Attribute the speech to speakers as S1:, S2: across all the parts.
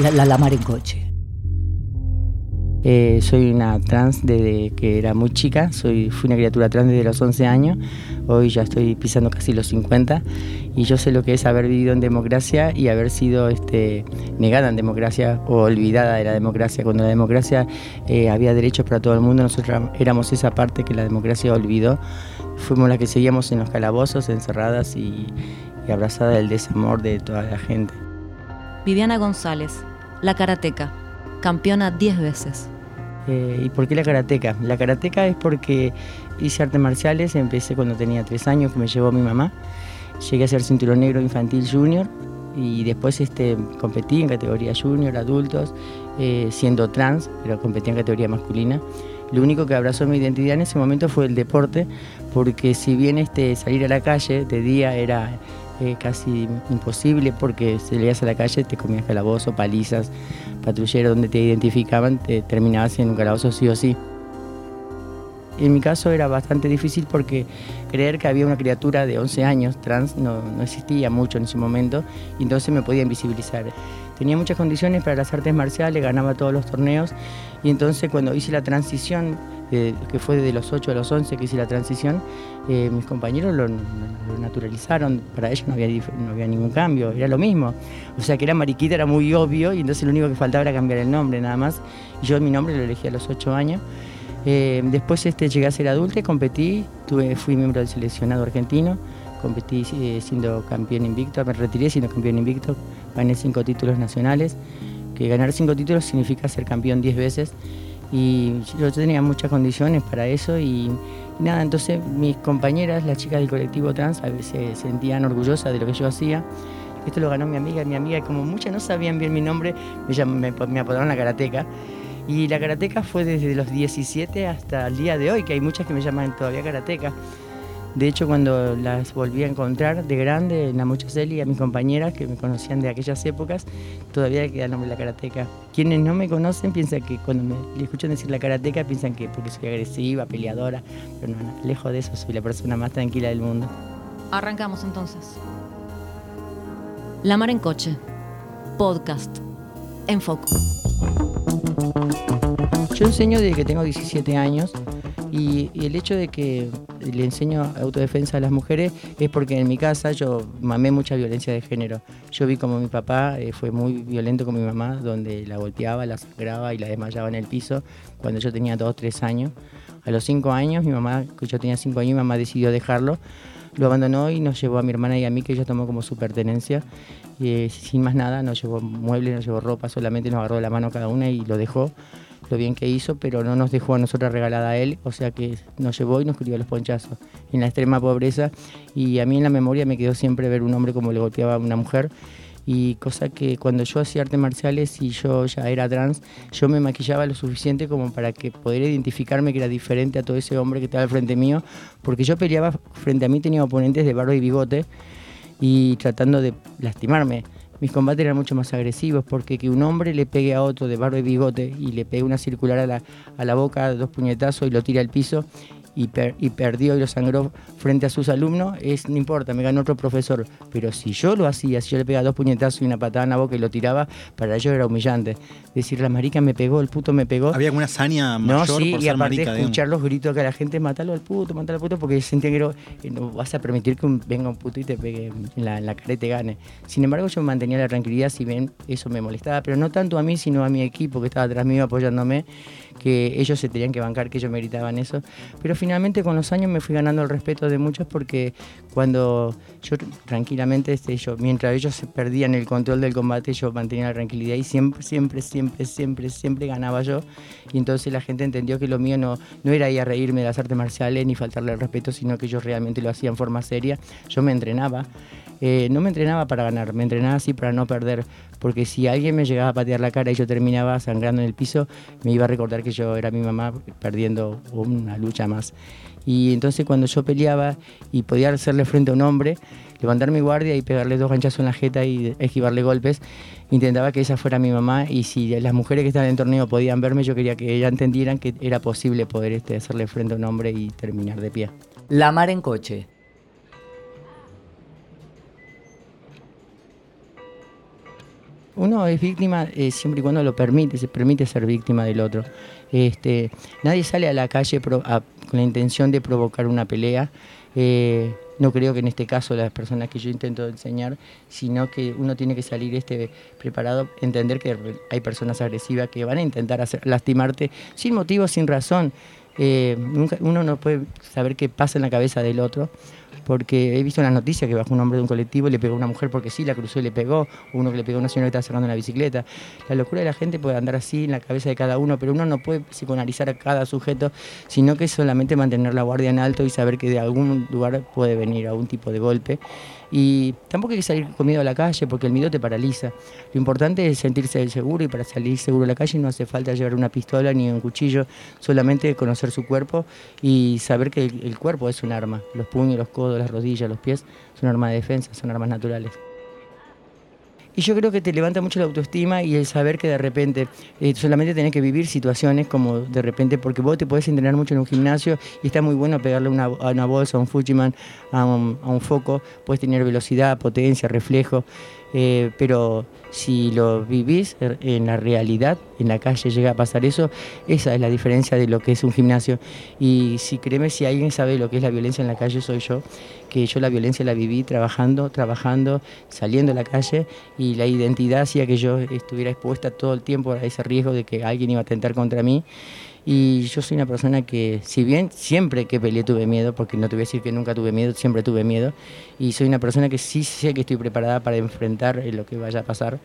S1: la, la, mar en coche.
S2: Eh, soy una trans desde que era muy chica, soy, fui una criatura trans desde los 11 años, hoy ya estoy pisando casi los 50 y yo sé lo que es haber vivido en democracia y haber sido este, negada en democracia o olvidada de la democracia. Cuando la democracia eh, había derechos para todo el mundo, nosotros éramos esa parte que la democracia olvidó, fuimos las que seguíamos en los calabozos, encerradas y, y abrazadas del desamor de toda la gente.
S3: Viviana González, la karateca, campeona 10 veces.
S2: Eh, ¿Y por qué la karateca? La karateca es porque hice artes marciales, empecé cuando tenía tres años, que me llevó mi mamá. Llegué a ser cinturón negro infantil junior y después este, competí en categoría junior, adultos, eh, siendo trans, pero competí en categoría masculina. Lo único que abrazó mi identidad en ese momento fue el deporte, porque si bien este, salir a la calle de día era eh, casi imposible porque si salías a la calle te comías calabozo, palizas, patrulleros donde te identificaban, te terminabas en un calabozo sí o sí. En mi caso era bastante difícil porque creer que había una criatura de 11 años trans no, no existía mucho en ese momento y entonces me podía invisibilizar. Tenía muchas condiciones para las artes marciales, ganaba todos los torneos y entonces cuando hice la transición que fue de los 8 a los 11 que hice la transición, eh, mis compañeros lo, naturalizaron, para ellos no había, no había ningún cambio, era lo mismo. O sea que era mariquita, era muy obvio, y entonces lo único que faltaba era cambiar el nombre nada más. yo mi nombre lo elegí a los 8 años. Eh, después este, llegué a ser adulto, competí, tuve, fui miembro del seleccionado argentino, competí eh, siendo campeón invicto, me retiré siendo campeón invicto, gané cinco títulos nacionales, que ganar cinco títulos significa ser campeón 10 veces y yo tenía muchas condiciones para eso y, nada, entonces mis compañeras, las chicas del colectivo trans, a veces se sentían orgullosas de lo que yo hacía. Esto lo ganó mi amiga, mi amiga, como muchas no sabían bien mi nombre, me, me, me apodaron la karateca. Y la karateca fue desde los 17 hasta el día de hoy, que hay muchas que me llaman todavía karateca. De hecho, cuando las volví a encontrar de grande en la Mochaceli, a mis compañeras que me conocían de aquellas épocas, todavía queda el nombre de la karateca. Quienes no me conocen piensan que cuando me escuchan decir la karateca piensan que porque soy agresiva, peleadora, pero no, lejos de eso, soy la persona más tranquila del mundo.
S3: Arrancamos entonces. La Mar en Coche, podcast, en foco.
S2: Yo enseño desde que tengo 17 años y, el hecho de que le enseño autodefensa a las mujeres es porque en mi casa yo mamé mucha violencia de género. Yo vi como mi papá eh, fue muy violento con mi mamá, donde la golpeaba, la sangraba y la desmayaba en el piso cuando yo tenía 2 3 años. A los 5 años, mi mamá, yo tenía 5 años, mi mamá decidió dejarlo lo abandonó y nos llevó a mi hermana y a mí, que ella tomó como su pertenencia. Y, eh, sin más nada, nos llevó muebles, nos llevó ropa, solamente nos agarró la mano cada una y lo dejó lo bien que hizo, pero no nos dejó a nosotros regalada a él, o sea que nos llevó y nos crió los ponchazos en la extrema pobreza. Y a mí en la memoria me quedó siempre ver un hombre como le golpeaba a una mujer. Y cosa que cuando yo hacía artes marciales y yo ya era trans, yo me maquillaba lo suficiente como para que poder identificarme que era diferente a todo ese hombre que estaba al frente mío, porque yo peleaba frente a mí, tenía oponentes de barro y bigote y tratando de lastimarme mis combates eran mucho más agresivos porque que un hombre le pegue a otro de barro y bigote y le pegue una circular a la, a la boca, dos puñetazos y lo tira al piso y, perdió y lo sangró frente a sus alumnos, es, no importa, me ganó otro profesor. Pero si yo lo hacía, si yo le pegaba dos puñetazos y una patada en la boca y lo tiraba, para ellos era humillante. Decir, la marica me pegó, el puto me pegó.
S4: ¿Había alguna hazaña mayor
S2: no, sí,
S4: por
S2: y aparte escuchar los gritos que la gente, matalo al puto, matalo al puto, porque sentía que eh, no vas a permitir que venga un puto y te pegue en la, en la cara y te gane. Sin embargo, yo mantenía la tranquilidad, si bien eso me molestaba, pero no tanto a mí, sino a mi equipo que estaba atrás mío apoyándome que ellos se tenían que bancar, que ellos me gritaban eso. Pero finalmente con los años me fui ganando el respeto de muchos porque cuando yo tranquilamente, este, yo, mientras ellos perdían el control del combate, yo mantenía la tranquilidad y siempre, siempre, siempre, siempre, siempre ganaba yo. Y entonces la gente entendió que lo mío no, no era ir a reírme de las artes marciales ni faltarle el respeto, sino que yo realmente lo hacía en forma seria. Yo me entrenaba. Eh, no me entrenaba para ganar, me entrenaba así para no perder, porque si alguien me llegaba a patear la cara y yo terminaba sangrando en el piso, me iba a recordar que yo era mi mamá perdiendo una lucha más. Y entonces cuando yo peleaba y podía hacerle frente a un hombre, levantar mi guardia y pegarle dos ganchazos en la jeta y esquivarle golpes, intentaba que esa fuera mi mamá y si las mujeres que estaban en el torneo podían verme, yo quería que ellas entendieran que era posible poder este, hacerle frente a un hombre y terminar de pie.
S1: La mar en coche.
S2: Uno es víctima eh, siempre y cuando lo permite, se permite ser víctima del otro. Este, nadie sale a la calle con la intención de provocar una pelea. Eh, no creo que en este caso las personas que yo intento enseñar, sino que uno tiene que salir este preparado, entender que hay personas agresivas que van a intentar hacer, lastimarte sin motivo, sin razón. Eh, uno no puede saber qué pasa en la cabeza del otro porque he visto en las noticias que bajó un hombre de un colectivo y le pegó a una mujer porque sí, la cruzó y le pegó, uno que le pegó a una señora que estaba sacando una bicicleta. La locura de la gente puede andar así en la cabeza de cada uno, pero uno no puede psicoanalizar a cada sujeto, sino que solamente mantener la guardia en alto y saber que de algún lugar puede venir algún tipo de golpe. Y tampoco hay que salir con miedo a la calle porque el miedo te paraliza. Lo importante es sentirse seguro y para salir seguro a la calle no hace falta llevar una pistola ni un cuchillo, solamente conocer su cuerpo y saber que el, cuerpo es un arma. Los puños, los codos, las rodillas, los pies son armas de defensa, son armas naturales. Y yo creo que te levanta mucho la autoestima y el saber que de repente eh, solamente tenés que vivir situaciones como de repente, porque vos te podés entrenar mucho en un gimnasio y está muy bueno pegarle una, a una bolsa, a un Fujiman, a un, a un foco, puedes tener velocidad, potencia, reflejo, eh, pero si lo vivís en la realidad, en la calle llega a pasar eso, esa es la diferencia de lo que es un gimnasio. Y si créeme, si alguien sabe lo que es la violencia en la calle, soy yo, que yo la violencia la viví trabajando, trabajando, saliendo a la calle y la identidad hacía que yo estuviera expuesta todo el tiempo a ese riesgo de que alguien iba a atentar contra mí. Y yo soy una persona que, si bien siempre que peleé tuve miedo, porque no te voy a decir que nunca tuve miedo, siempre tuve miedo, y soy una persona que sí sé que estoy preparada para enfrentar lo que vaya a pasar,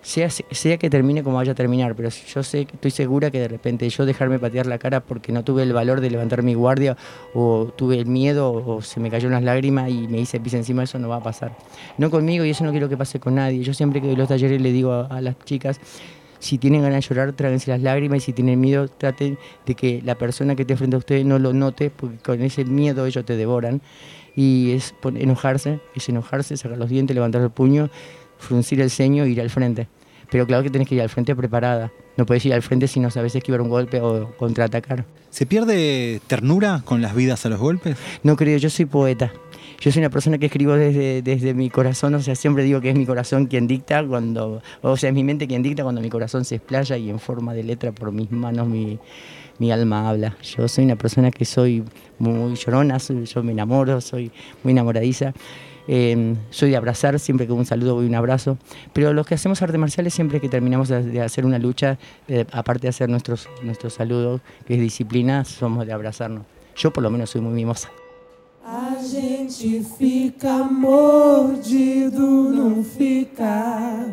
S2: sea, sea que termine como vaya a terminar, pero yo sé, estoy segura que de repente yo dejarme patear la cara porque no tuve el valor de levantar mi guardia, o tuve el miedo, o se me cayó unas lágrimas y me hice pis encima, eso no va a pasar. No conmigo y eso no quiero que pase con nadie. Yo siempre que doy los talleres le digo a las chicas, si tienen ganas de llorar, tráguense las lágrimas y si tienen miedo, traten de que la persona que esté frente a ustedes no lo note, porque con ese miedo ellos te devoran. Y es enojarse, es enojarse, sacar los dientes, levantar el puño, fruncir el ceño e ir al frente. Pero claro que tenés que ir al frente preparada. No puedes ir al frente si no sabes esquivar un golpe o contraatacar.
S4: ¿Se pierde ternura con las vidas a los golpes?
S2: No creo, yo soy poeta. Yo soy una persona que escribo desde, desde mi corazón, o sea, siempre digo que es mi corazón quien dicta cuando, o sea, es mi mente quien dicta cuando mi corazón se explaya y en forma de letra por mis manos mi, mi alma habla. Yo soy una persona que soy muy llorona, yo me enamoro, soy muy enamoradiza. Em, soy de abrazar, siempre que un saludo voy un abrazo. Pero los que hacemos artes marciales, siempre que terminamos de hacer una lucha, eh, aparte de hacer nuestros, nuestros saludos, que es disciplina, somos de abrazarnos. Yo por lo menos soy muy mimosa.
S5: A gente fica mordido, não fica.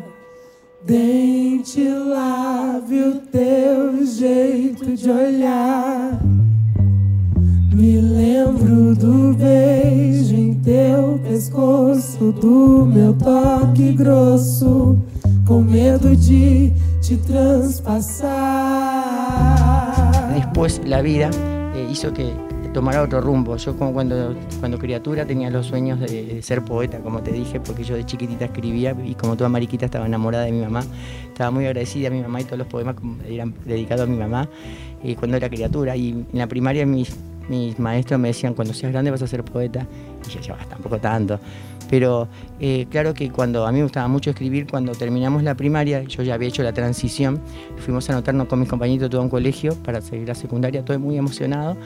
S5: Dente lave o teu jeito de olhar. Me lembro do beijo em teu pescoço, do meu toque grosso, com medo de te transpassar.
S2: Después la vida eh, hizo que tomara otro rumbo. Yo como cuando, cuando criatura tenía los sueños de, ser poeta, como te dije, porque yo de chiquitita escribía y como toda mariquita estaba enamorada de mi mamá. Estaba muy agradecida a mi mamá y todos los poemas eran dedicados a mi mamá y cuando era criatura. Y en la primaria mis, mis maestros me decían, cuando seas grande vas a ser poeta. Y yo decía, tampoco tanto. Pero eh, claro que cuando a mí me gustaba mucho escribir, cuando terminamos la primaria, yo ya había hecho la transición, fuimos a anotarnos con mis compañeros todo un colegio para seguir la secundaria, todo muy emocionado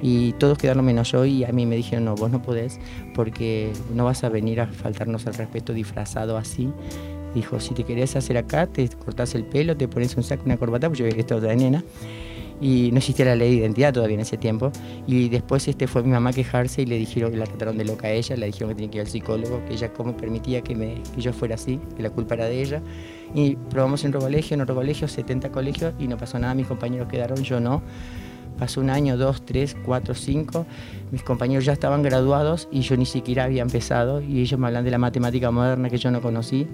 S2: y todos quedaron menos yo y a mí me dijeron, no, vos no podés porque no vas a venir a faltarnos el respeto disfrazado así. Dijo, si te querés hacer acá, te cortás el pelo, te pones un saco, una corbata, porque yo esto de nena y no existía la ley de identidad todavía en ese tiempo. Y después este, fue mi mamá a quejarse y le dijeron que la trataron de loca a ella, le dijeron que tenía que ir al psicólogo, que ella cómo permitía que, que yo fuera así, que la culpa era de ella. Y probamos en otro colegio, en otro colegio, 70 colegios y no pasó nada, mis compañeros quedaron, yo no. Pasó un año, dos, tres, cuatro, cinco. Mis compañeros ya estaban graduados y yo ni siquiera había empezado. Y ellos me hablan de la matemática moderna que yo no conocí.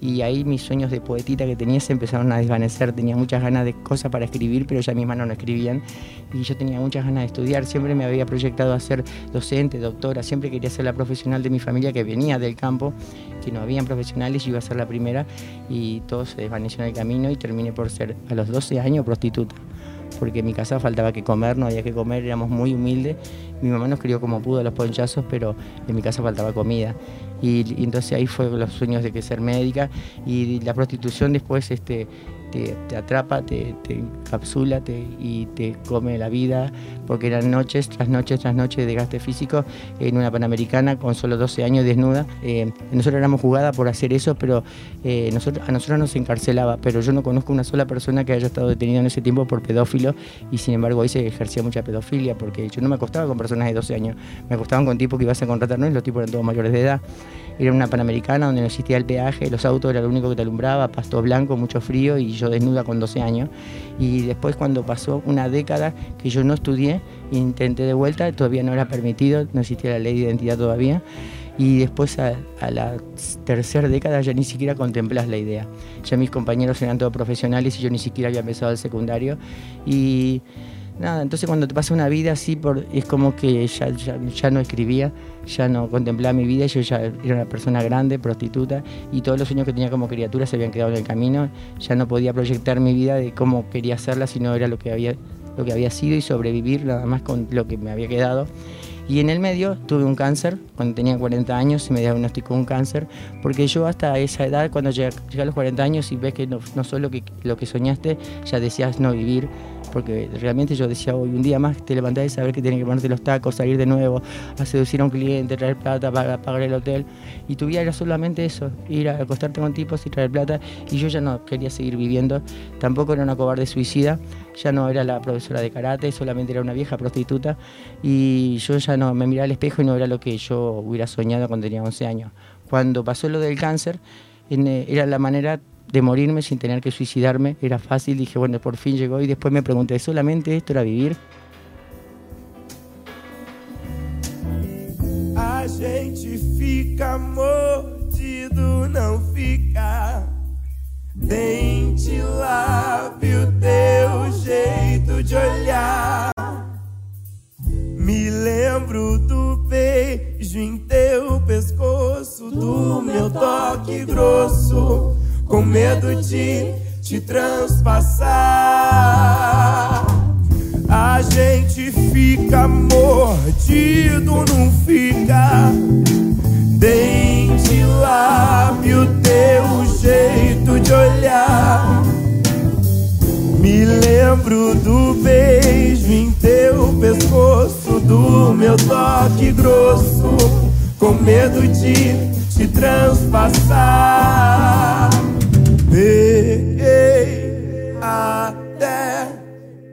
S2: Y ahí mis sueños de poetita que tenía se empezaron a desvanecer. Tenía muchas ganas de cosas para escribir, pero ya mis manos no escribían. Y yo tenía muchas ganas de estudiar. Siempre me había proyectado a ser docente, doctora. Siempre quería ser la profesional de mi familia que venía del campo, que no habían profesionales. Yo iba a ser la primera. Y todo se desvaneció en el camino y terminé por ser a los 12 años prostituta porque en mi casa faltaba que comer, no había que comer, éramos muy humildes. Mi mamá nos crió como pudo a los ponchazos, pero en mi casa faltaba comida. Y, y entonces ahí fue los sueños de que ser médica y la prostitución después este, te, atrapa, te, encapsula y te come la vida, porque eran noches tras noches tras noches de gaste físico en una panamericana con solo 12 años desnuda. Eh, nosotros éramos jugadas por hacer eso, pero eh, a nosotros nos encarcelaba, pero yo no conozco una sola persona que haya estado detenido en ese tiempo por pedófilo y sin embargo ahí se ejercía mucha pedofilia, porque yo no me acostaba con personas de 12 años, me acostaban con tipos que ibas a contratar, no y los tipos eran todos mayores de edad. Era una panamericana donde no existía el peaje, los autos era lo único que te alumbraba, pasto blanco, mucho frío y yo desnuda con 12 años. Y después cuando pasó una década que yo no estudié, intenté de vuelta, todavía no era permitido, no existía la ley de identidad todavía. Y después a, a la tercera década ya ni siquiera contemplás la idea. Ya mis compañeros eran todos profesionales y yo ni siquiera había empezado el secundario. Nada, entonces cuando te pasa una vida así, por, es como que ya, ya, ya no escribía, ya no contemplaba mi vida, yo ya era una persona grande, prostituta, y todos los sueños que tenía como criatura se habían quedado en el camino, ya no podía proyectar mi vida de cómo quería hacerla, sino era lo que había, lo que había sido y sobrevivir nada más con lo que me había quedado. Y en el medio tuve un cáncer, cuando tenía 40 años se me diagnosticó un cáncer, porque yo hasta esa edad, cuando llegué, llegué a los 40 años y ves que no, no solo que lo que soñaste, ya decías no vivir, porque realmente yo decía hoy un día más te levantás y saber que tienes que ponerte los tacos, salir de nuevo, a seducir a un cliente, traer plata para pagar el hotel. Y tu vida era solamente eso, ir a acostarte con tipos y traer plata. Y yo ya no quería seguir viviendo, tampoco era una cobarde suicida, ya no era la profesora de karate, solamente era una vieja prostituta. Y yo ya no me miraba al espejo y no era lo que yo hubiera soñado cuando tenía 11 años. Cuando pasó lo del cáncer, eh, era la manera de morirme sin tener que suicidarme, era fácil, dije, bueno, por fin llegó y después me pregunté, ¿solamente esto era vivir?
S5: A gente fica mordido, não fica. Dente, lábio, teu jeito de olhar. Me lembro do beijo em teu pescoço, do meu toque grosso, com medo de te transpassar. A gente fica mordido, não fica. Dente, lábio, teu jeito de olhar. Me lembro do beijo em teu pescoço, do meu toque grosso, com medo de te transpassar. Peguei até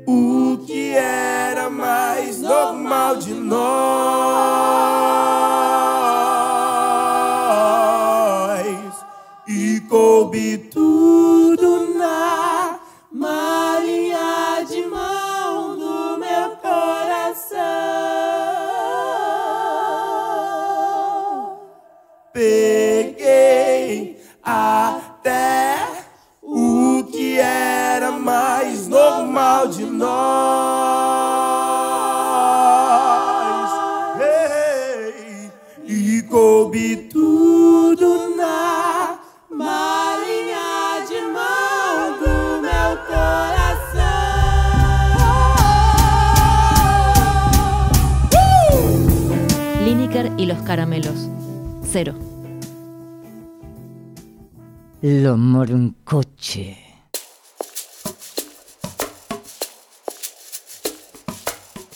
S5: o que era mais normal de nós
S1: Lo moroncoche.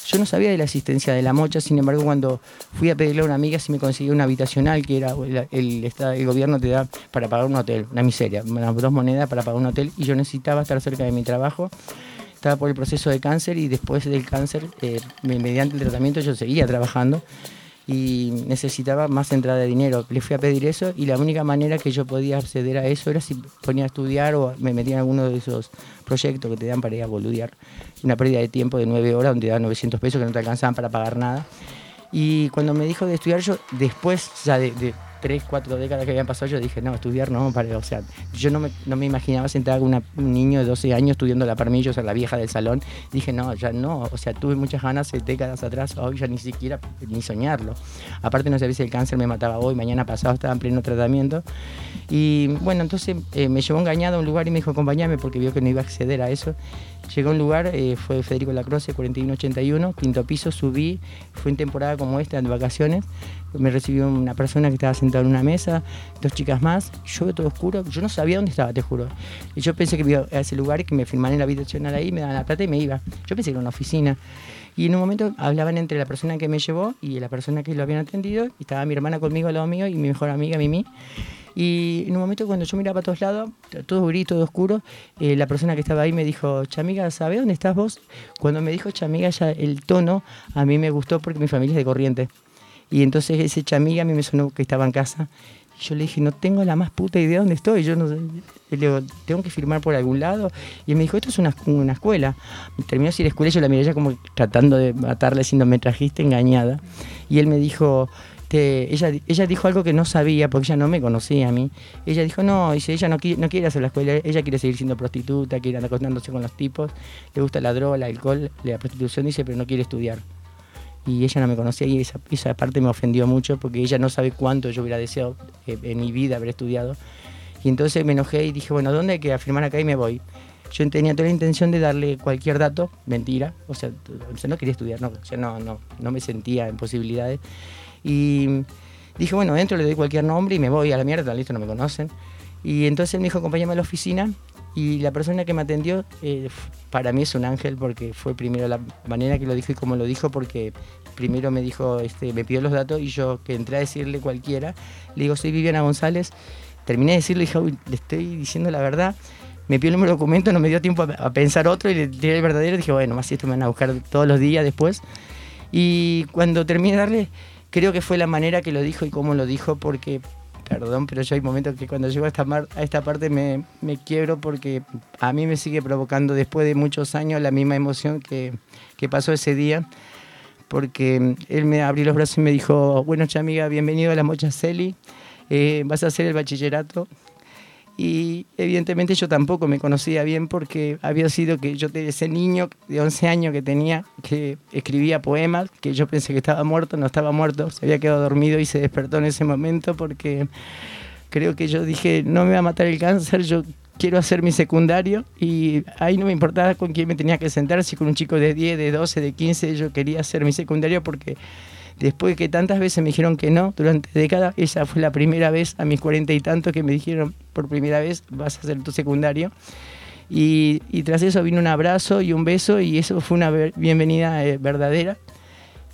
S2: Yo no sabía de la existencia de la mocha, sin embargo, cuando fui a pedirle a una amiga si me conseguía una habitacional, que era el, el, el gobierno te da para pagar un hotel, una miseria, unas dos monedas para pagar un hotel, y yo necesitaba estar cerca de mi trabajo. Estaba por el proceso de cáncer y después del cáncer, eh, me- mediante el tratamiento, yo seguía trabajando y necesitaba más entrada de dinero. Le fui a pedir eso y la única manera que yo podía acceder a eso era si ponía a estudiar o me metía en alguno de esos proyectos que te dan para ir a boludear. Una pérdida de tiempo de nueve horas donde te dan 900 pesos que no te alcanzaban para pagar nada. Y cuando me dijo de estudiar, yo después ya de, de tres, cuatro décadas que habían pasado, yo dije, no, estudiar no, para, o sea, yo no me, no me imaginaba sentar una- un niño de 12 años estudiando la parmillo, o sea, la vieja del salón. Dije, no, ya no, o sea, tuve muchas ganas eh, décadas atrás, hoy ya ni siquiera ni soñarlo. Aparte no sabía si el cáncer me mataba hoy, mañana pasado estaba en pleno tratamiento. Y bueno, entonces eh, me llevó engañado a un lugar y me dijo, acompañame porque vio que no iba a acceder a eso. Llegué a un lugar, eh, fue Federico Lacroce, 4181, quinto piso, subí, fue en temporada como esta, de vacaciones. Me recibió una persona que estaba sentada en una mesa, dos chicas más, yo veo todo oscuro, yo no sabía dónde estaba, te juro. Y yo pensé que iba a ese lugar y que me firmaran en la habitacional ahí, me daban la plata y me iba. Yo pensé que era una oficina. Y en un momento hablaban entre la persona que me llevó y la persona que lo habían atendido, y estaba mi hermana conmigo al lado mío y mi mejor amiga Mimi. Y en un momento cuando yo miraba a todos lados, todo gris, todo oscuro, eh, la persona que estaba ahí me dijo, Chamiga, ¿sabes dónde estás vos? Cuando me dijo Chamiga, ya el tono a mí me gustó porque mi familia es de Corriente. Y entonces ese Chamiga a mí me sonó que estaba en casa. Yo le dije, no tengo la más puta idea dónde estoy. Yo no tengo que firmar por algún lado. Y él me dijo, esto es una, una escuela. Terminó de decir escuela y yo la miré ya como tratando de matarle, diciendo, me trajiste engañada. Y él me dijo, te- ella, ella dijo algo que no sabía porque ella no me conocía a mí. Ella dijo, no, dice, ella no, qui- no quiere hacer la escuela, ella quiere seguir siendo prostituta, quiere andar acostándose con los tipos, le gusta la droga, el alcohol, la prostitución, dice, pero no quiere estudiar. Y ella no me conocía y esa, esa parte me ofendió mucho porque ella no sabe cuánto yo hubiera deseado eh, en mi vida haber estudiado. Y entonces me enojé y dije, bueno, ¿dónde hay que afirmar acá y me voy? Yo tenía toda la intención de darle cualquier dato, mentira, o sea, o sea, no quería estudiar, no, o sea, no, no, no me sentía en posibilidades. Y dije, bueno, dentro le doy cualquier nombre y me voy a la mierda, listo, no me conocen. Y entonces él me dijo, acompáñame a la oficina. Y la persona que me atendió, eh, para mí es un ángel porque fue primero la manera que lo dijo y cómo lo dijo, porque primero me dijo, este, me pidió los datos y yo que entré a decirle cualquiera, le digo, soy Viviana González. Terminé de decirle, dije, "Uy, le estoy diciendo la verdad. Me pidió el número de documento, no me dio tiempo a, a pensar otro y le tiré el verdadero. Dije, bueno, más si esto me van a buscar todos los días después. Y cuando terminé de darle, creo que fue la manera que lo dijo y cómo lo dijo, porque, perdón, pero yo hay momentos que cuando llego a esta, mar- a esta parte me, me quiebro porque a mí me sigue provocando después de muchos años la misma emoción que, que pasó ese día. Porque él me abrió los brazos y me dijo, bueno, amiga, bienvenido a la Mocha Celi, eh, vas a hacer el bachillerato, y evidentemente yo tampoco me conocía bien porque había sido que yo ese niño de 11 años que tenía, que escribía poemas, que yo pensé que estaba muerto, no estaba muerto, se había quedado dormido y se despertó en ese momento porque creo que yo dije, no me va a matar el cáncer, yo quiero hacer mi secundario y ahí no me importaba con quién me tenía que sentar, si con un chico de 10, de 12, de 15, yo quería hacer mi secundario porque después de que tantas veces me dijeron que no durante décadas, esa fue la primera vez a mis cuarenta y tantos que me dijeron por primera vez vas a hacer tu secundario. Y, tras eso vino un abrazo y un beso y eso fue una bienvenida eh, verdadera.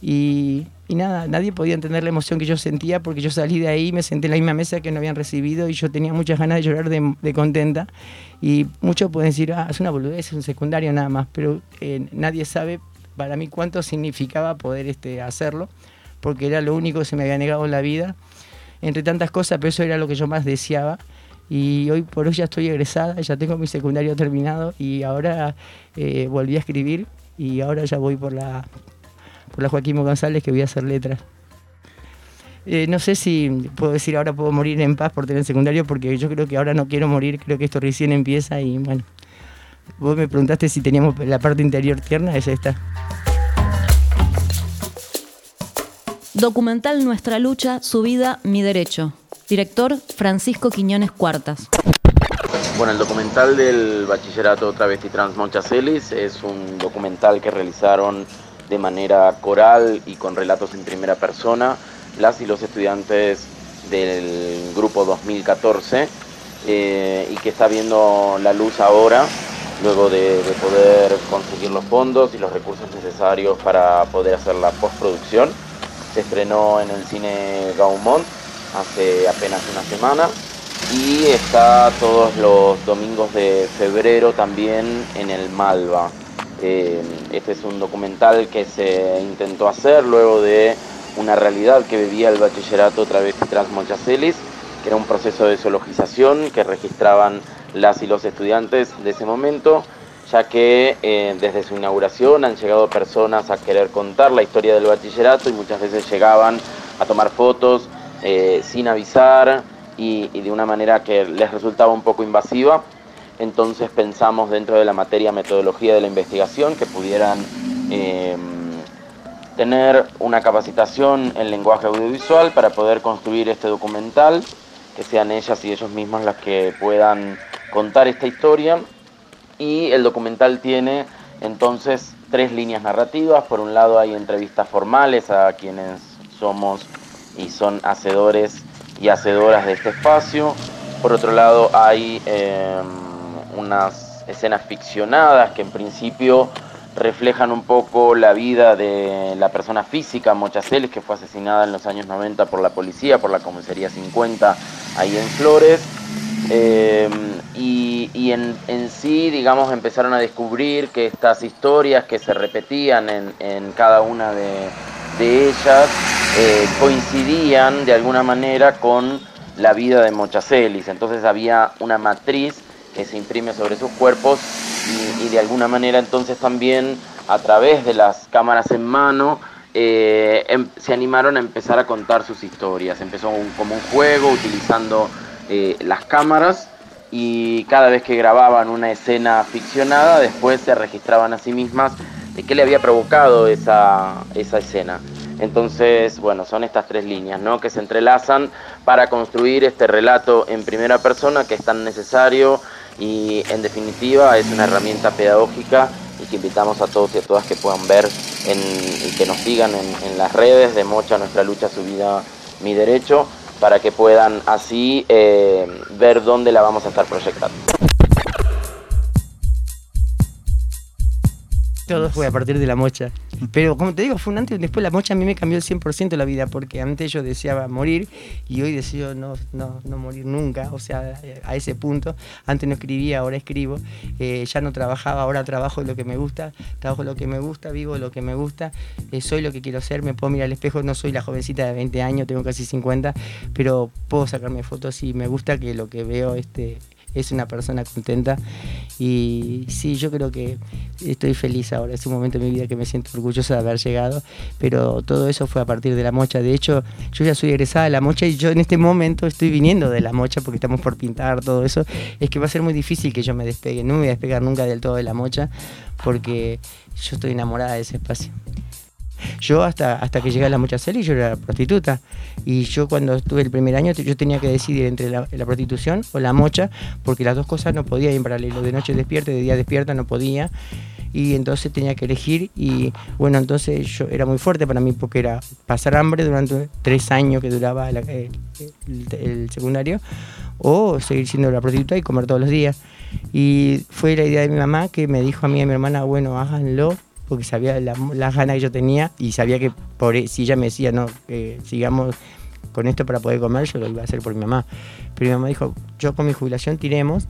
S2: Y, nada, nadie podía entender la emoción que yo sentía porque yo salí de ahí, me senté en la misma mesa que no habían recibido y yo tenía muchas ganas de llorar de, de contenta. Y muchos pueden decir, ah, es una boludez, es un secundario nada más, pero eh, nadie sabe para mí cuánto significaba poder este, hacerlo, porque era lo único que se me había negado en la vida, entre tantas cosas, pero eso era lo que yo más deseaba. Y hoy por hoy ya estoy egresada, ya tengo mi secundario terminado y ahora eh, volví a escribir y ahora ya voy por la, por la Joaquín González que voy a hacer letras. Eh, no sé si puedo decir ahora puedo morir en paz por tener secundario, porque yo creo que ahora no quiero morir, creo que esto recién empieza y bueno. Vos me preguntaste si teníamos la parte interior tierna, es esta.
S3: Documental Nuestra lucha, su vida, mi derecho. Director Francisco Quiñones Cuartas.
S6: Bueno, el documental del bachillerato travesti trans Monchacelis es un documental que realizaron de manera coral y con relatos en primera persona las y los estudiantes del grupo 2014 eh, y que está viendo la luz ahora luego de, de poder conseguir los fondos y los recursos necesarios para poder hacer la postproducción. Se estrenó en el cine Gaumont hace apenas una semana y está todos los domingos de febrero también en el Malva. Eh, este es un documental que se intentó hacer luego de una realidad que vivía el bachillerato travesti trans Monchacelis, que era un proceso de zoologización que registraban las y los estudiantes de ese momento, ya que eh, desde su inauguración han llegado personas a querer contar la historia del bachillerato y muchas veces llegaban a tomar fotos eh, sin avisar y, de una manera que les resultaba un poco invasiva. Entonces pensamos dentro de la materia metodología de la investigación que pudieran eh, tener una capacitación en lenguaje audiovisual para poder construir este documental, que sean ellas y ellos mismos las que puedan contar esta historia. Y el documental tiene entonces tres líneas narrativas. Por un lado hay entrevistas formales a quienes somos y son hacedores y hacedoras de este espacio. Por otro lado hay eh, unas escenas ficcionadas que en principio reflejan un poco la vida de la persona física, Mochaceles, que fue asesinada en los años 90 por la policía, por la comisaría 50, ahí en Flores. Eh, y, en, sí, digamos, empezaron a descubrir que estas historias que se repetían en, cada una de, ellas eh, coincidían de alguna manera con la vida de Mochacelis. Entonces había una matriz que se imprime sobre sus cuerpos y, de alguna manera entonces también a través de las cámaras en mano eh, em, se animaron a empezar a contar sus historias. Empezó como un juego utilizando eh, las cámaras y cada vez que grababan una escena ficcionada después se registraban a sí mismas de qué le había provocado esa, esa escena. Entonces, bueno, son estas tres líneas, ¿no? Que se entrelazan para construir este relato en primera persona que es tan necesario y en definitiva es una herramienta pedagógica y que invitamos a todos y a todas que puedan ver y que nos sigan en, las redes de Mocha Nuestra Lucha, Su Vida, Mi Derecho, para que puedan así eh, ver dónde la vamos a estar proyectando.
S2: Todo fue a partir de la mocha. Pero como te digo, fue un antes y después. La mocha a mí me cambió el 100% la vida, porque antes yo deseaba morir y hoy deseo no, no, no morir nunca, o sea, a ese punto. Antes no escribía, ahora escribo. Eh, ya no trabajaba, ahora trabajo lo que me gusta, trabajo lo que me gusta, vivo lo que me gusta, eh, soy lo que quiero ser, me puedo mirar al espejo, no soy la jovencita de 20 años, tengo casi 50, pero puedo sacarme fotos y me gusta que lo que veo este, es una persona contenta. Y sí, yo creo que estoy feliz ahora, es un momento de mi vida que me siento orgullosa de haber llegado, pero todo eso fue a partir de la mocha, de hecho yo ya soy egresada de la mocha y yo en este momento estoy viniendo de la mocha porque estamos por pintar todo eso, es que va a ser muy difícil que yo me despegue, no me voy a despegar nunca del todo de la mocha porque yo estoy enamorada de ese espacio. Yo hasta, hasta que llegué a la Mochaceli yo era prostituta. Y yo cuando estuve el primer año yo tenía que decidir entre la, prostitución o la mocha porque las dos cosas no podía ir en paralelo, de noche despierta de día despierta no podía. Y entonces tenía que elegir y bueno entonces yo era muy fuerte para mí porque era pasar hambre durante tres años que duraba el, el, el secundario o seguir siendo la prostituta y comer todos los días. Y fue la idea de mi mamá que me dijo a mí y a mi hermana bueno háganlo porque sabía las la ganas que yo tenía y sabía que por, e, si ella me decía, no, sigamos con esto para poder comer, yo lo iba a hacer por mi mamá. Pero mi mamá dijo, yo con mi jubilación tiremos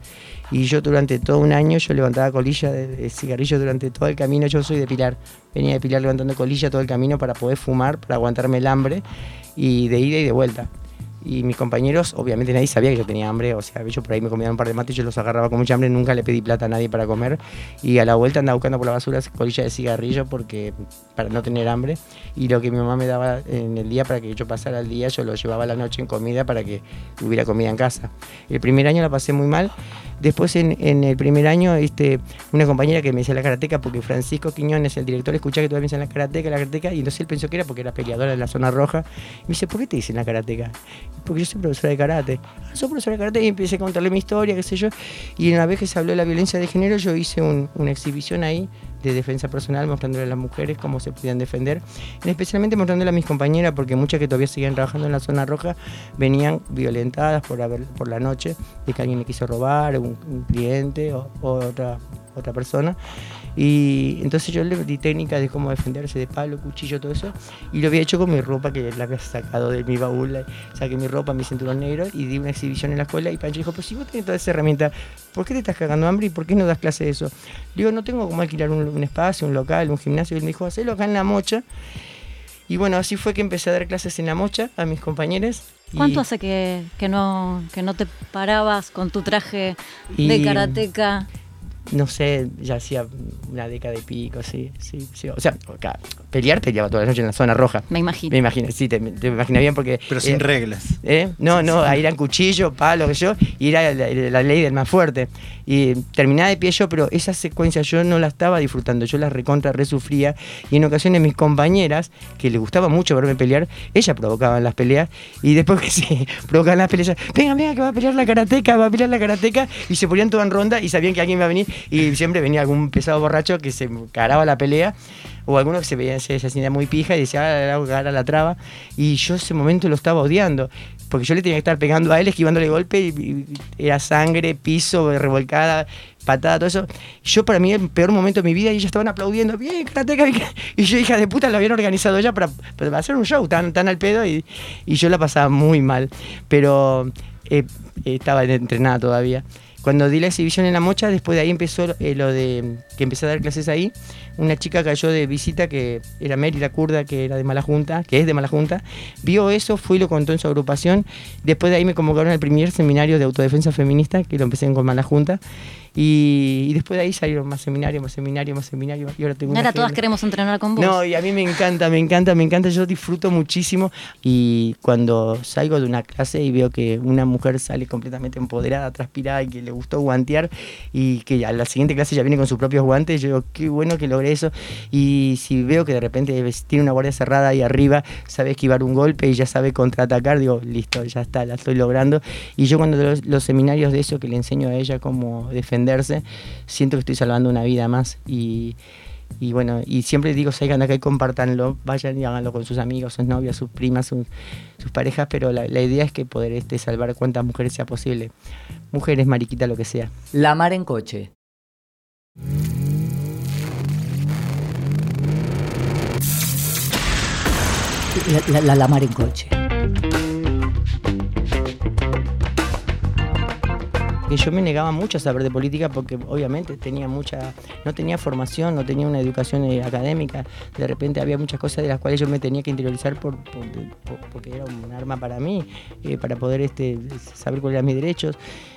S2: y yo durante todo un año yo levantaba colilla de, de cigarrillo durante todo el camino, yo soy de Pilar, venía de Pilar levantando colilla todo el camino para poder fumar, para aguantarme el hambre y de ida y de vuelta y mis compañeros, obviamente nadie sabía que yo tenía hambre, o sea, yo por ahí me comía un par de mates, yo los agarraba con mucha hambre, nunca le pedí plata a nadie para comer y a la vuelta andaba buscando por la basura colilla de cigarrillo porque para no tener hambre y lo que mi mamá me daba en el día para que yo pasara el día, yo lo llevaba a la noche en comida para que hubiera comida en casa. El primer año la pasé muy mal, después en, en el primer año este, una compañera que me decía la karateca porque Francisco Quiñones, el director, escuchaba que todavía me la karateca, la karateca y entonces él pensó que era porque era peleadora de la zona roja y me dice, ¿por qué te dicen la karateca? Porque yo soy profesora de karate. Soy profesora de karate y empecé a contarle mi historia, qué sé yo. Y una vez que se habló de la violencia de género, yo hice un, una exhibición ahí de defensa personal, mostrándole a las mujeres cómo se podían defender, especialmente mostrándole a mis compañeras, porque muchas que todavía seguían trabajando en la zona roja venían violentadas por, la noche, de que alguien le quiso robar, un, cliente o, otra persona. Y entonces yo le di técnicas de cómo defenderse de palo, cuchillo, todo eso. Y lo había hecho con mi ropa que la había sacado de mi baúl. Saqué mi ropa, mi cinturón negro y di una exhibición en la escuela. Y Pancho dijo, pues si vos tenés toda esa herramienta, ¿por qué te estás cagando hambre y por qué no das clase de eso? Le digo, no tengo como alquilar un, un espacio, un local, un gimnasio. Y él me dijo, hacelo acá en La Mocha. Y bueno, así fue que empecé a dar clases en La Mocha a mis compañeros.
S3: ¿Cuánto hace que, que, no, que no te parabas con tu traje de karateca?
S2: No sé, ya hacía una década y pico, sí, sí, sí. O sea, acá, pelear peleaba toda la noche en la zona roja.
S3: Me imagino.
S2: Me imagino, sí, te, te imaginas bien porque...
S4: Pero sin
S2: eh,
S4: reglas.
S2: ¿Eh? No, no, ahí eran cuchillo, palo, que yo, y era la, la ley del más fuerte. Y terminaba de pie yo, pero esa secuencia yo no la estaba disfrutando, yo la recontra resufría. Y en ocasiones mis compañeras, que les gustaba mucho verme pelear, ellas provocaban las peleas. Y después que se provocaban las peleas, venga, venga, que va a pelear la karateca, va a pelear la karateca. Y se ponían todas en ronda y sabían que alguien iba a venir. Y siempre venía algún pesado borracho que se caraba la pelea o algunos que se hacían muy pija y decía, ah, ahora la traba. Y yo ese momento lo estaba odiando, porque yo le tenía que estar pegando a él, esquivándole golpe, y, y era sangre, piso, revolcada, patada, todo eso. Yo para mí el peor momento de mi vida y ellos estaban aplaudiendo, bien, karateca, bien". y yo hija de puta lo habían organizado ya para, para hacer un show tan, tan al pedo y, y yo la pasaba muy mal. Pero eh, estaba entrenada todavía. Cuando di la exhibición en la mocha, después de ahí empezó eh, lo de que empecé a dar clases ahí. Una chica cayó de visita que era Mérida Kurda, que era de Mala Junta, que es de Mala Junta. Vio eso, fue y lo contó en su agrupación. Después de ahí me convocaron al primer seminario de autodefensa feminista, que lo empecé con Mala Junta. Y, y después de ahí salieron más seminarios, más seminarios, más seminarios. Y ahora tengo
S3: Ahora todas queremos entrenar con vos.
S2: No, y a mí me encanta, me encanta, me encanta, yo disfruto muchísimo y cuando salgo de una clase y veo que una mujer sale completamente empoderada, transpirada y que le gustó guantear y que a la siguiente clase ya viene con sus propios guantes, yo digo, qué bueno que logré eso y si veo que de repente tiene una guardia cerrada ahí arriba, sabe esquivar un golpe y ya sabe contraatacar, digo, listo, ya está, la estoy logrando y yo cuando los, los seminarios de eso que le enseño a ella cómo defenderse, siento que estoy salvando una vida más y... Y bueno, y siempre digo, salgan acá y compártanlo, vayan y háganlo con sus amigos, sus novias, sus primas, sus, sus parejas, pero la, la idea es que poder este, salvar cuantas mujeres sea posible. Mujeres, mariquita, lo que sea.
S1: La mar en coche. La, la- la- la mar en coche.
S2: Que yo me negaba mucho a saber de política porque obviamente tenía mucha, no tenía formación, no tenía una educación eh, académica, de repente había muchas cosas de las cuales yo me tenía que interiorizar por, por- por- porque era un arma para mí, eh, para poder este, saber cuáles eran mis derechos.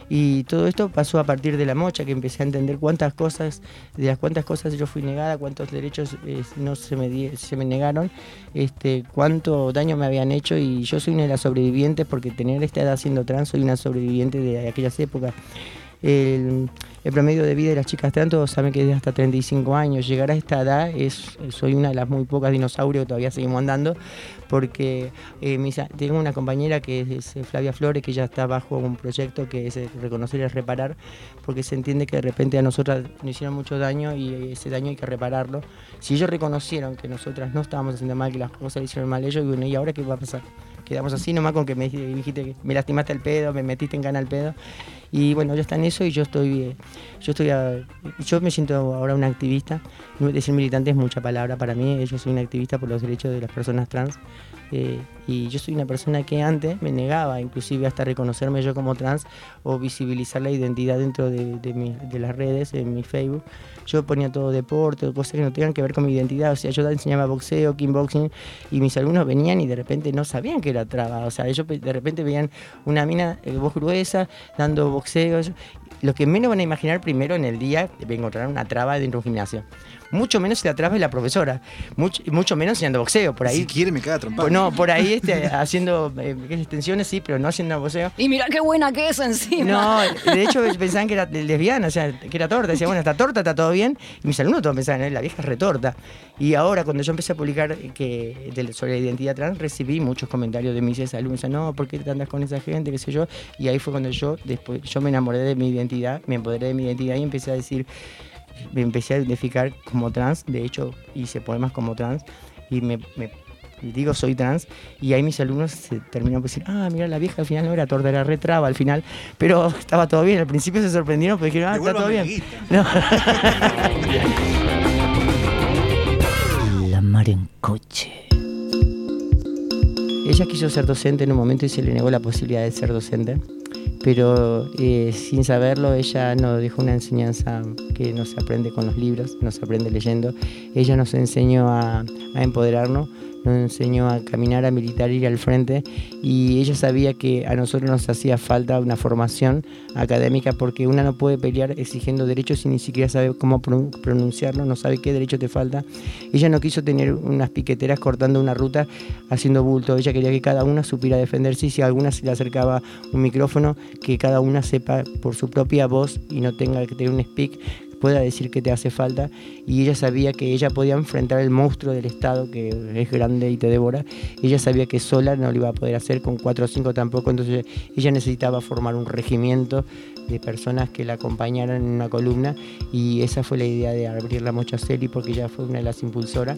S2: Y todo esto pasó a partir de la mocha, que empecé a entender cuántas cosas, de las cuántas cosas yo fui negada, cuántos derechos eh, no se me, se me negaron, este, cuánto daño me habían hecho y yo soy una de las sobrevivientes porque tener esta edad siendo trans, soy una sobreviviente de aquellas épocas. El promedio de vida de las chicas trans, todos saben que es de hasta 35 años. Llegar a esta edad es, soy una de las muy pocas dinosaurios que todavía seguimos andando, porque eh, tengo una compañera que es, eh, Flavia Flores, que ya está bajo un proyecto que es eh, reconocer y reparar, porque se entiende que de repente a nosotras nos hicieron mucho daño y ese daño hay que repararlo. Si ellos reconocieron que nosotras no estábamos haciendo mal, que las cosas le hicieron mal a ellos, y bueno, ¿y ahora qué va a pasar? Quedamos así nomás con que me dij- dijiste que me lastimaste el pedo, me metiste en gana el pedo. Y bueno, ya está en eso y yo estoy, eh, yo estoy, yo me siento ahora una activista. Decir militante es mucha palabra para mí. Yo soy una activista por los derechos de las personas trans. eh, y yo soy una persona que antes me negaba, inclusive hasta reconocerme yo como trans o visibilizar la identidad dentro de, de mi- de las redes, en mi Facebook. Yo ponía todo deporte, cosas que no tengan que ver con mi identidad. O sea, yo enseñaba boxeo, kickboxing y mis alumnos venían y de repente no sabían que era traba. O sea, ellos de repente veían una mina, eh, voz gruesa, dando boxeo. Lo que menos van a imaginar primero en el día de encontrar una traba dentro de un gimnasio. Mucho menos si la traba es la profesora. Mucho, mucho menos enseñando boxeo. Por ahí.
S4: Si quiere me caga trompada.
S2: Por- no, por ahí haciendo eh, extensiones, sí, pero no haciendo boxeo.
S3: Y mira qué buena que es encima.
S2: No, de hecho pensaban que era lesbiana, o sea, que era torta. Decía, bueno, está torta, está todo bien. Y mis alumnos todos pensaban, "Eh, la vieja es retorta. Y ahora, cuando yo empecé a publicar que, de- sobre la identidad trans, recibí muchos comentarios de mis alumnos. No, ¿por qué te andas con esa gente? ¿Qué sé yo? Y ahí fue cuando yo, después, yo me enamoré de mi identidad, me empoderé de mi identidad y empecé a decir, me empecé a identificar como trans. De hecho, hice poemas como trans. Y me, digo soy trans y ahí mis alumnos se terminaron por decir, ah, mira, la vieja al final no era torta, era retraba al final, pero estaba todo bien, al principio se sorprendieron porque dijeron, ah, está todo bien. No.
S1: La mar en coche.
S2: Ella quiso ser docente en un momento y se le negó la posibilidad de ser docente, pero eh, sin saberlo ella nos dejó una enseñanza que no se aprende con los libros, no se aprende leyendo. Ella nos enseñó a, a empoderarnos nos enseñó a caminar, a militar, ir al frente y ella sabía que a nosotros nos hacía falta una formación académica porque una no puede pelear exigiendo derechos y ni siquiera sabe cómo pronunciarlo, no sabe qué derecho te falta. Ella no quiso tener unas piqueteras cortando una ruta haciendo bulto, ella quería que cada una supiera defenderse y si a alguna se le acercaba un micrófono, que cada una sepa por su propia voz y no tenga que tener un speak pueda decir que te hace falta. Y ella sabía que ella podía enfrentar el monstruo del Estado que es grande y te devora. Ella sabía que sola no lo iba a poder hacer, con cuatro o cinco tampoco, entonces ella necesitaba formar un regimiento de personas que la acompañaran en una columna. Y esa fue la idea de abrir la Mocha porque ella fue una de las impulsoras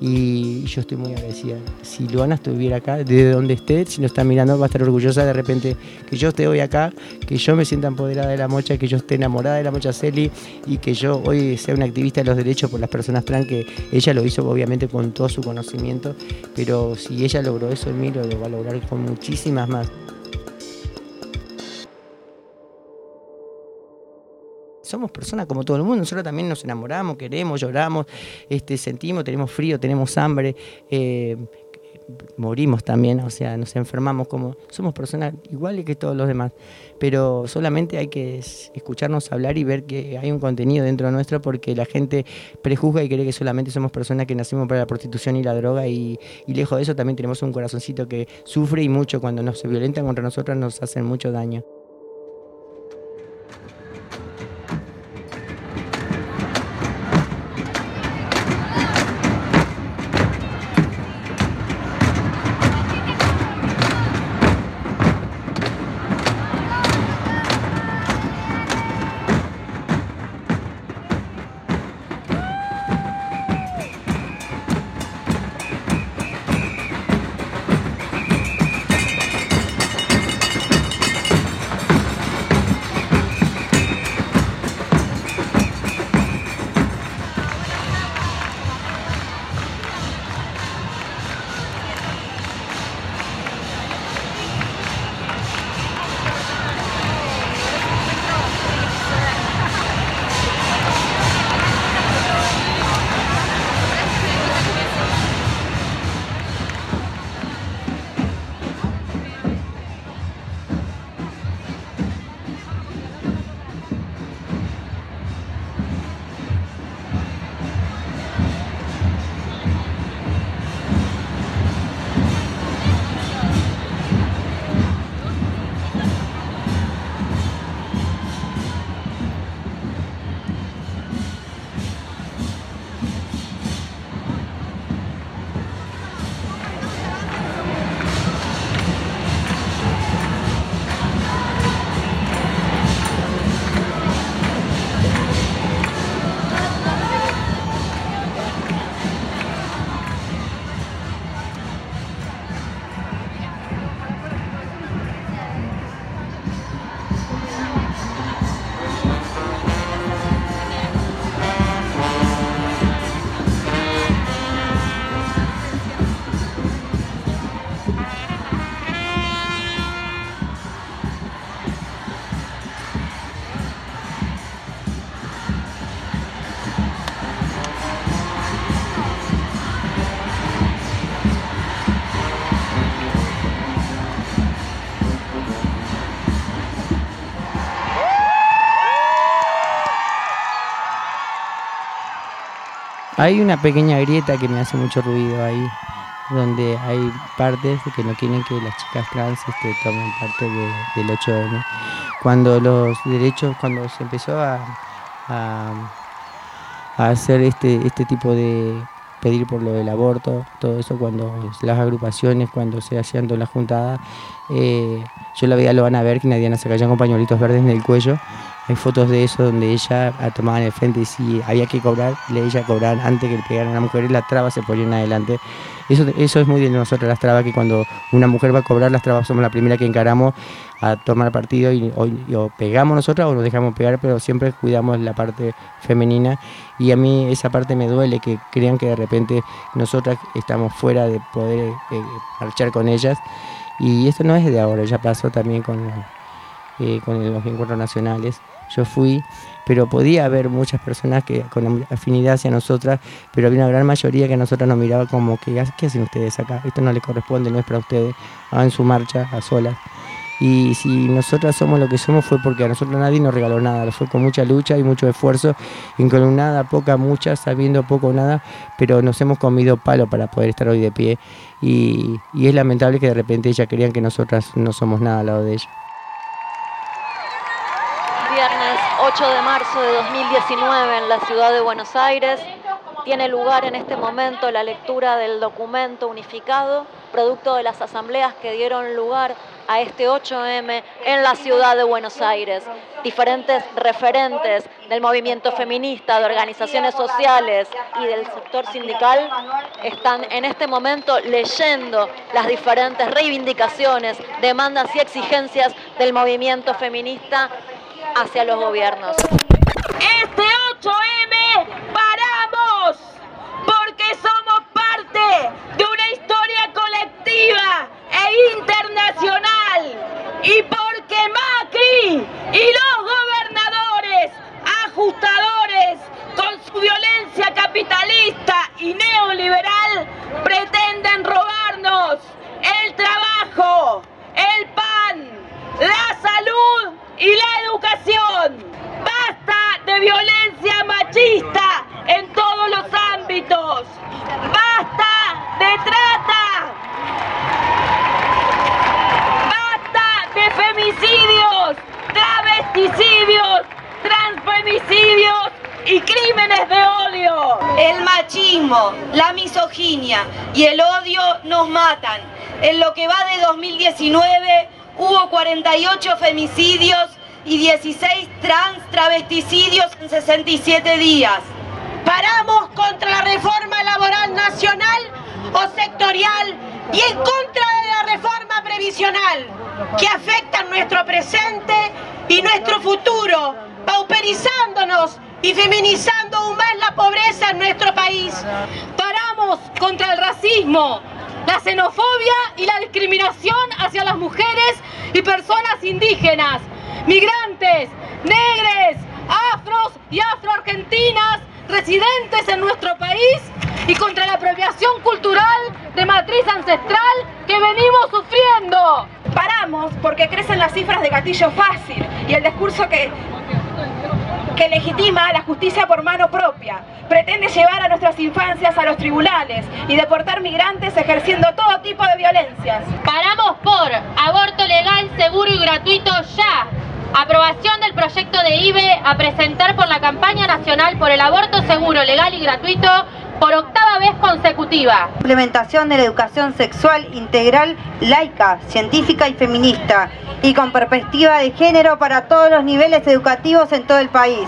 S2: y yo estoy muy agradecida. Si Luana estuviera acá, desde donde esté, si nos está mirando, va a estar orgullosa de repente que yo esté hoy acá, que yo me sienta empoderada de la mocha, que yo esté enamorada de la mocha Celi y que yo hoy sea una activista de los derechos por las personas trans, que ella lo hizo obviamente con todo su conocimiento, pero si ella logró eso en mí, lo va a lograr con muchísimas más. Somos personas como todo el mundo, nosotros también nos enamoramos, queremos, lloramos, este, sentimos, tenemos frío, tenemos hambre, eh, morimos también, o sea, nos enfermamos como somos personas iguales que todos los demás, pero solamente hay que escucharnos hablar y ver que hay un contenido dentro de nuestro porque la gente prejuzga y cree que solamente somos personas que nacimos para la prostitución y la droga y, y lejos de eso también tenemos un corazoncito que sufre y mucho cuando nos se violentan contra nosotros nos hacen mucho daño. Hay una pequeña grieta que me hace mucho ruido ahí, donde hay partes que no quieren que las chicas trans este, tomen parte del 8M. Cuando los derechos, cuando se empezó a, hacer este, este tipo de pedir por lo del aborto, todo eso cuando las agrupaciones, cuando se hacían todas las juntadas, eh, yo la veía a ver que Diana se caían con pañuelitos verdes en el cuello hay fotos de eso donde ella tomaba en el frente y si había que cobrar, le ella cobrar antes que le pegaran a la mujer y las trabas se ponían adelante. Eso, eso es muy de nosotros, las trabas, que cuando una mujer va a cobrar, las trabas somos la primera que encaramos a tomar partido y, o, pegamos nosotras o nos dejamos pegar, pero siempre cuidamos la parte femenina y a mí esa parte me duele, que crean que de repente nosotras estamos fuera de poder eh, marchar con ellas y esto no es de ahora, ya pasó también con eh, con los encuentros nacionales. Yo fui, pero podía haber muchas personas que con afinidad hacia nosotras, pero había una gran mayoría que a nosotras nos miraba como que, ¿qué hacen ustedes acá? Esto no les corresponde, no es para ustedes, hagan su marcha a solas. Y si nosotras somos lo que somos fue porque a nosotros nadie nos regaló nada, fue con mucha lucha y mucho esfuerzo, y con nada, poca, mucha, sabiendo poco o nada, pero nos hemos comido palo para poder estar hoy de pie. Y, y es lamentable que de repente ellas creían que nosotras no somos nada al lado de ellas.
S7: Viernes 8 de marzo de 2019 en la ciudad de Buenos Aires tiene lugar en este momento la lectura del documento unificado, producto de las asambleas que dieron lugar a este 8M en la ciudad de Buenos Aires. Diferentes referentes del movimiento feminista, de organizaciones sociales y del sector sindical están en este momento leyendo las diferentes reivindicaciones, demandas y exigencias del movimiento feminista hacia los gobiernos.
S8: Este 8M paramos porque somos parte de una historia colectiva e internacional y porque Macri y los gobernadores ajustadores con su violencia capitalista y neoliberal pretenden robarnos el trabajo, el pan, la salud y la educación. Basta de violencia machista en todos los ámbitos. Basta de trata. Basta de femicidios, travesticidios, transfemicidios y crímenes de odio.
S9: El machismo, la misoginia y el odio nos matan. En lo que va de 2019 hubo 48 femicidios y 16 trans travesticidios en 67 días.
S8: Paramos contra la reforma laboral nacional o sectorial y en contra de la reforma previsional que afecta nuestro presente y nuestro futuro, pauperizándonos y feminizando aún más la pobreza en nuestro país. Paramos contra el racismo, la xenofobia y la discriminación hacia las mujeres y personas indígenas, migrantes, negres, afros y afroargentinas residentes en nuestro país y contra la apropiación cultural de matriz ancestral que venimos sufriendo.
S9: Paramos porque crecen las cifras de gatillo fácil y el discurso que que legitima la justicia por mano propia. Pretende llevar a nuestras infancias a los tribunales y deportar migrantes ejerciendo todo tipo de violencias.
S10: Paramos por aborto legal, seguro y gratuito ya. Aprobación del proyecto de IBE a presentar por la campaña nacional por el aborto seguro, legal y gratuito por octava vez consecutiva.
S11: Implementación de la educación sexual integral, laica, científica y feminista y con perspectiva de género para todos los niveles educativos en todo el país.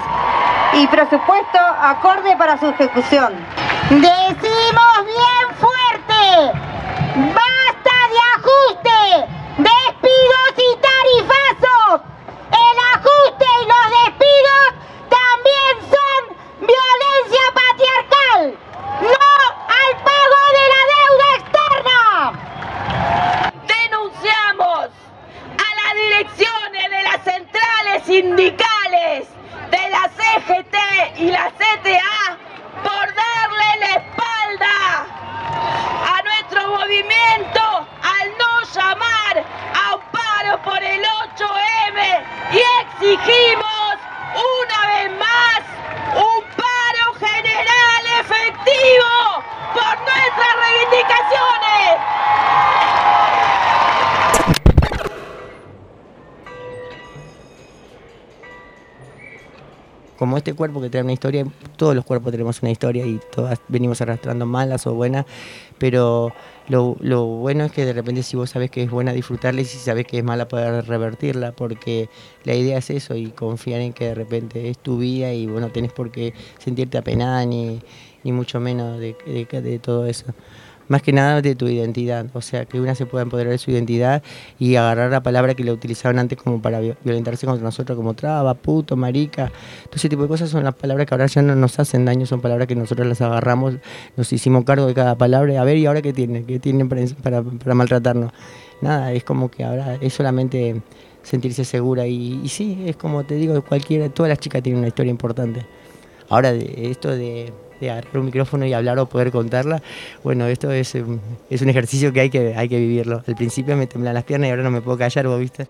S11: Y presupuesto acorde para su ejecución.
S8: Decimos bien fuerte, basta de ajuste, despidos y tarifazos. El ajuste y los despidos también son violencia patriarcal. ¡No al pago de la deuda externa! Denunciamos a las direcciones de las centrales sindicales de la CGT
S2: este cuerpo que trae una historia, todos los cuerpos tenemos una historia y todas venimos arrastrando malas o buenas, pero lo, lo bueno es que de repente si vos sabes que es buena disfrutarla y si sabes que es mala poder revertirla, porque la idea es eso y confiar en que de repente es tu vida y vos no tenés por qué sentirte apenada ni, ni mucho menos de, de- de todo eso. Más que nada de tu identidad, o sea, que una se pueda empoderar de su identidad y agarrar la palabra que la utilizaban antes como para vi- violentarse contra nosotros, como traba, puto, marica. Todo ese tipo de cosas son las palabras que ahora ya no nos hacen daño, son palabras que nosotros las agarramos, nos hicimos cargo de cada palabra. A ver, ¿y ahora qué tiene? ¿Qué tienen para, para, para maltratarnos? nada, es como que ahora es solamente sentirse segura y, y sí, es como te digo, cualquiera, todas las chicas tienen una historia importante. Ahora, de, esto de, de agarrar un micrófono y hablar o poder contarla, bueno, esto es, un- es un ejercicio que hay, que hay que vivirlo. Al principio me temblan las piernas y ahora no me puedo callar, vos viste.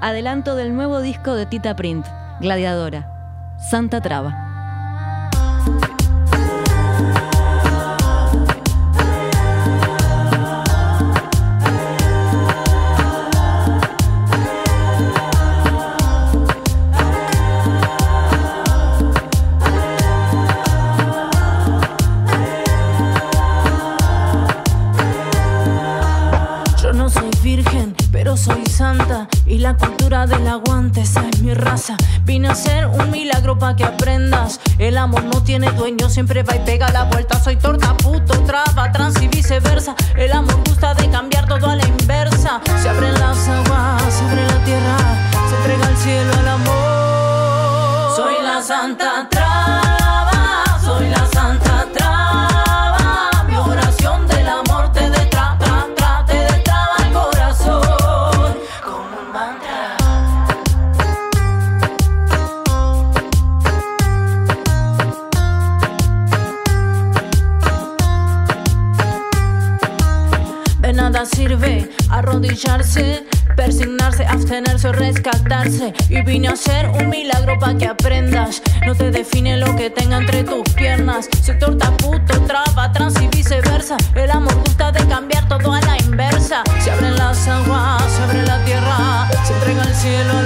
S3: Adelanto del nuevo disco de Tita Print, Gladiadora, Santa Traba.
S12: Vine a hacer un milagro para que aprendas. El amor no tiene dueño, siempre va y pega la vuelta. Soy torta, puto, traba, trans y viceversa. El amor gusta de cambiar todo a la inversa. Se abren las aguas, se abre la tierra. Se entrega el cielo al amor. Soy la santa traba, persignarse, abstenerse o rescatarse. Y vine a hacer un milagro para que aprendas. No te define lo que tenga entre tus piernas. Se torta puto, traba, trans y viceversa. El amor gusta de cambiar todo a la inversa. Se abren las aguas, se abre la tierra, se entrega el cielo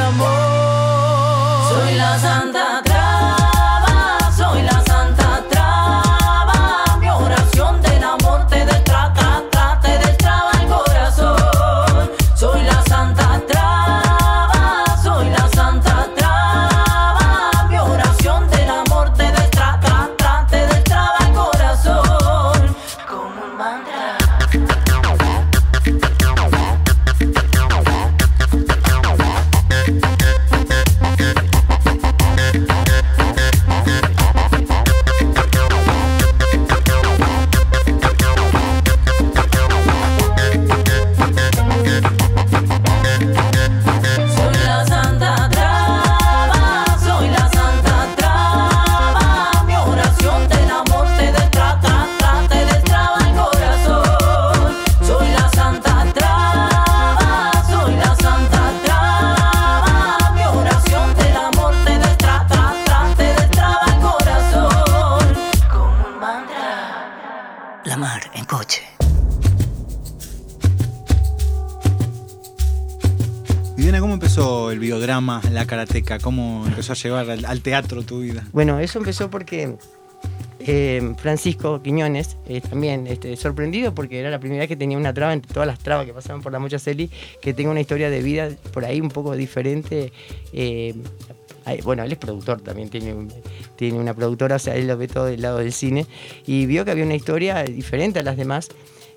S4: ¿Cómo empezó a llevar al, teatro tu vida?
S2: Bueno, eso empezó porque eh, Francisco Quiñones, eh, también este, sorprendido porque era la primera vez que tenía una traba entre todas las trabas que pasaban por la Mochaceli, que tenga una historia de vida por ahí un poco diferente. eh, bueno, él es productor también, tiene, tiene una productora, o sea, él lo ve todo del lado del cine y vio que había una historia diferente a las demás.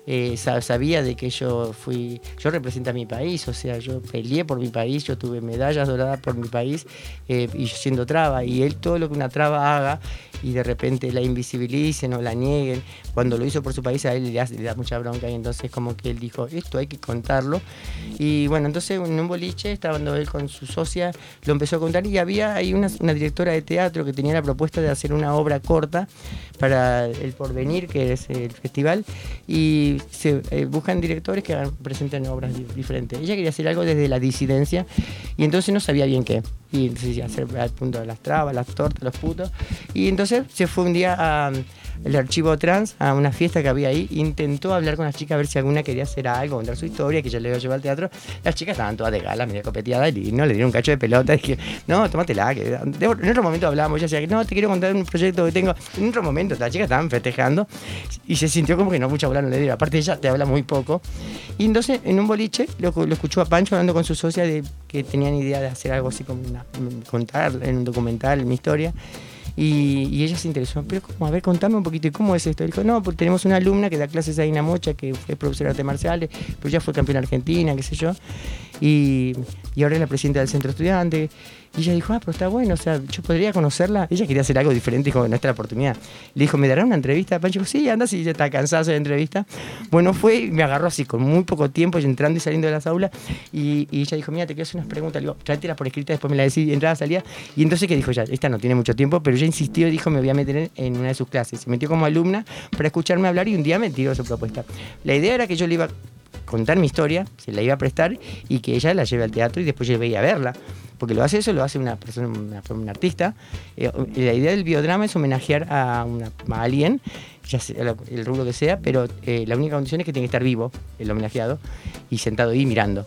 S2: Eh, sa- sabía de que yo fui, yo represento a mi país, o sea, yo peleé por mi país, yo tuve medallas doradas por mi país eh, y yo siendo traba, y él todo lo que una traba haga y de repente la invisibilicen o la nieguen, cuando lo hizo por su país a él le, hace- le da mucha bronca y entonces como que él dijo, esto hay que contarlo. Y bueno, entonces en un boliche, estando él con su socia, lo empezó a contar y había ahí una, una directora de teatro que tenía la propuesta de hacer una obra corta para el Porvenir, que es el festival, y se eh, buscan directores que hagan- presenten obras di- diferentes. Ella quería hacer algo desde la disidencia y entonces no sabía bien qué. Y entonces hacer al punto de las trabas, las tortas, los putos. Y entonces se fue un día a, el archivo trans a una fiesta que había ahí, intentó hablar con las chicas a ver si alguna quería hacer algo, contar su historia, que yo le iba a llevar al teatro. Las chicas estaban todas de gala, medio copeteadas, y no le dieron un cacho de pelota. Dije, no, tómatela. Que en otro momento hablábamos, ella decía, no, te quiero contar un proyecto que tengo. En otro momento, las chicas estaban festejando y se sintió como que no mucha bola no le dieron. Aparte, ella te habla muy poco. Y entonces, en un boliche, lo, lo escuchó a Pancho hablando con su socia de que tenían idea de hacer algo así como una, contar en un documental, mi historia. Y, y ella se interesó, pero ¿cómo? A ver, contame un poquito, ¿y cómo es esto? Dijo, no, pues tenemos una alumna que da clases ahí en Amocha, que fue profesora de artes marciales, pero ya fue campeona argentina, qué sé yo, y, y ahora es la presidenta del centro estudiante. Y ella dijo, ah, pero está bueno, o sea, yo podría conocerla. Ella quería hacer algo diferente, dijo, la oportunidad. Le dijo, ¿me dará una entrevista? Pancho dijo, sí, anda, si ya está cansada de entrevista. Bueno, fue y me agarró así, con muy poco tiempo, y entrando y saliendo de las aulas. Y, y ella dijo, mira, te quiero hacer unas preguntas. Le digo, tráetelas por escrita, después me la decís, entrada, salía. Y entonces, ¿qué dijo ya? Esta no tiene mucho tiempo, pero ella insistió y dijo, me voy a meter en, una de sus clases. Se metió como alumna para escucharme hablar y un día me tiró su propuesta. La idea era que yo le iba a contar mi historia, se la iba a prestar y que ella la lleve al teatro y después yo iba a verla. Porque lo hace eso, lo hace una persona, una, una artista. Eh, la idea del biodrama es homenajear a, a alguien, ya sea el rubro que sea, pero eh, la única condición es que tiene que estar vivo, el homenajeado, y sentado ahí mirando.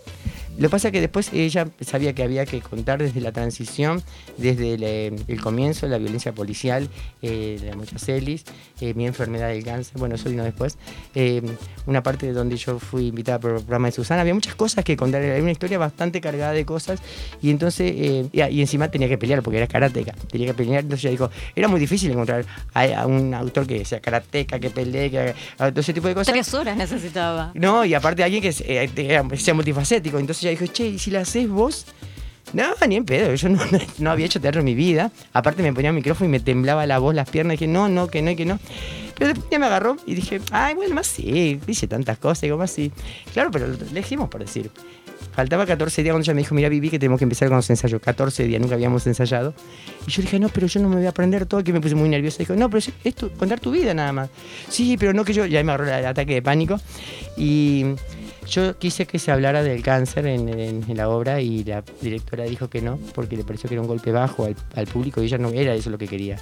S2: Lo que pasa es que después ella sabía que había que contar desde la transición, desde el, el comienzo, la violencia policial, eh, la Mochacelis, eh, mi enfermedad del cáncer, bueno, eso vino después. Eh, una parte de donde yo fui invitada por el programa de Susana, había muchas cosas que contar, era una historia bastante cargada de cosas y entonces, eh, y, y encima tenía que pelear porque era karateca, tenía que pelear, entonces ella dijo, era muy difícil encontrar a, a un autor que sea karateca, que pelee, que haga todo ese tipo de cosas.
S3: Tres horas necesitaba.
S2: No, y aparte alguien que eh, eh, sea multifacético. Entonces ella dijo, che, ¿y si la haces vos? No, ni en pedo, yo no, no, había hecho teatro en mi vida. Aparte me ponía el micrófono y me temblaba la voz, las piernas, y dije, no, no, que no, que no. Pero después ya me agarró y dije, ay, bueno, más sí, dice tantas cosas, digo, más sí. Claro, pero lo elegimos por decir. Faltaba 14 días cuando ella me dijo, mira, Vivi, que tenemos que empezar con los ensayos. 14 días, nunca habíamos ensayado. Y yo dije, no, pero yo no me voy a aprender todo, que me puse muy nerviosa. Dijo, no, pero es, es tu- contar tu vida nada más. Sí, pero no que yo, ya me agarró el ataque de pánico. Y yo quise que se hablara del cáncer en, la obra y la directora dijo que no, porque le pareció que era un golpe bajo al, público y ella no era eso lo que quería.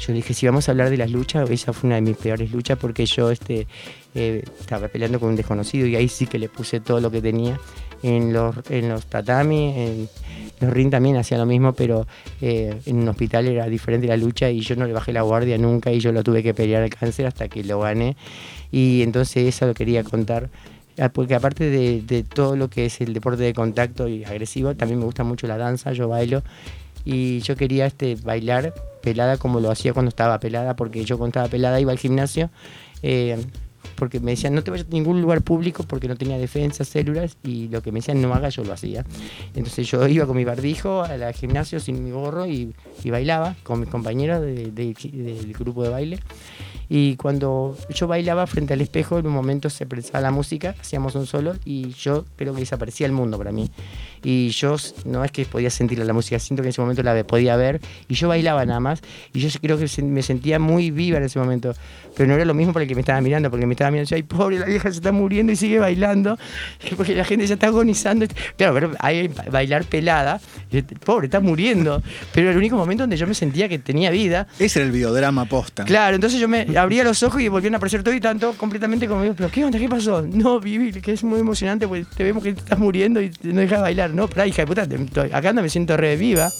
S2: Yo dije, si vamos a hablar de las luchas, esa fue una de mis peores luchas porque yo este, eh, estaba peleando con un desconocido y ahí sí que le puse todo lo que tenía. En los, en los tatami, en los ring también hacía lo mismo, pero eh, en un hospital era diferente la lucha y yo no le bajé la guardia nunca y yo lo tuve que pelear al cáncer hasta que lo gané. Y entonces eso lo quería contar. Ah, Porque aparte de, de todo lo que es el deporte de contacto y agresivo, también me gusta mucho la danza, yo bailo. Y yo quería este, bailar pelada como lo hacía cuando estaba pelada, porque yo cuando estaba pelada iba al gimnasio, eh, porque me decían no te vayas a ningún lugar público porque no tenía defensas, células, y lo que me decían no haga yo lo hacía. Entonces yo iba con mi barbijo al gimnasio sin mi gorro y, bailaba con mis compañeros de- de- del grupo de baile. Y cuando yo bailaba frente al espejo, en un momento se prestaba la música, hacíamos un solo y yo creo que desaparecía el mundo para mí. Y yo no es que podía sentir la música, siento que en ese momento la podía ver y yo bailaba nada más. Y yo creo que me sentía muy viva en ese momento. Pero no era lo mismo para el que me estaba mirando, porque me estaba mirando decía, ay, pobre, la vieja se está muriendo y sigue bailando, porque la gente ya está agonizando. Claro, pero hay bailar pelada, y, pobre, está muriendo. Pero era el único momento donde yo me sentía que tenía vida.
S4: Ese era el videodrama posta.
S2: Claro, entonces yo me abría los ojos y volvían a aparecer todo y tanto completamente como pero ¿qué onda? ¿Qué pasó? No, Vivi, que es muy emocionante porque te vemos que estás muriendo y no dejas de bailar. No, pero hija de puta, acá ando me siento re viva.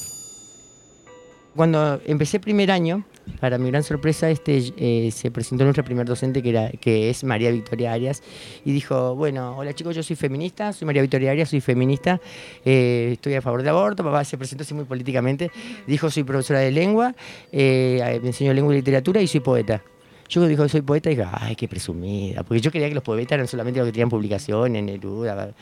S2: Cuando empecé primer año, para mi gran sorpresa, este, eh, se presentó nuestra primer docente que, era, que es María Victoria Arias y dijo, bueno, hola chicos, yo soy feminista, soy María Victoria Arias, soy feminista, eh, estoy a favor del aborto, papá se presentó así muy políticamente, dijo soy profesora de lengua, eh, me enseño lengua y literatura y soy poeta. Yo dijo soy poeta, dije, ay, qué presumida, porque yo quería que los poetas eran solamente los que tenían publicaciones, Neruda.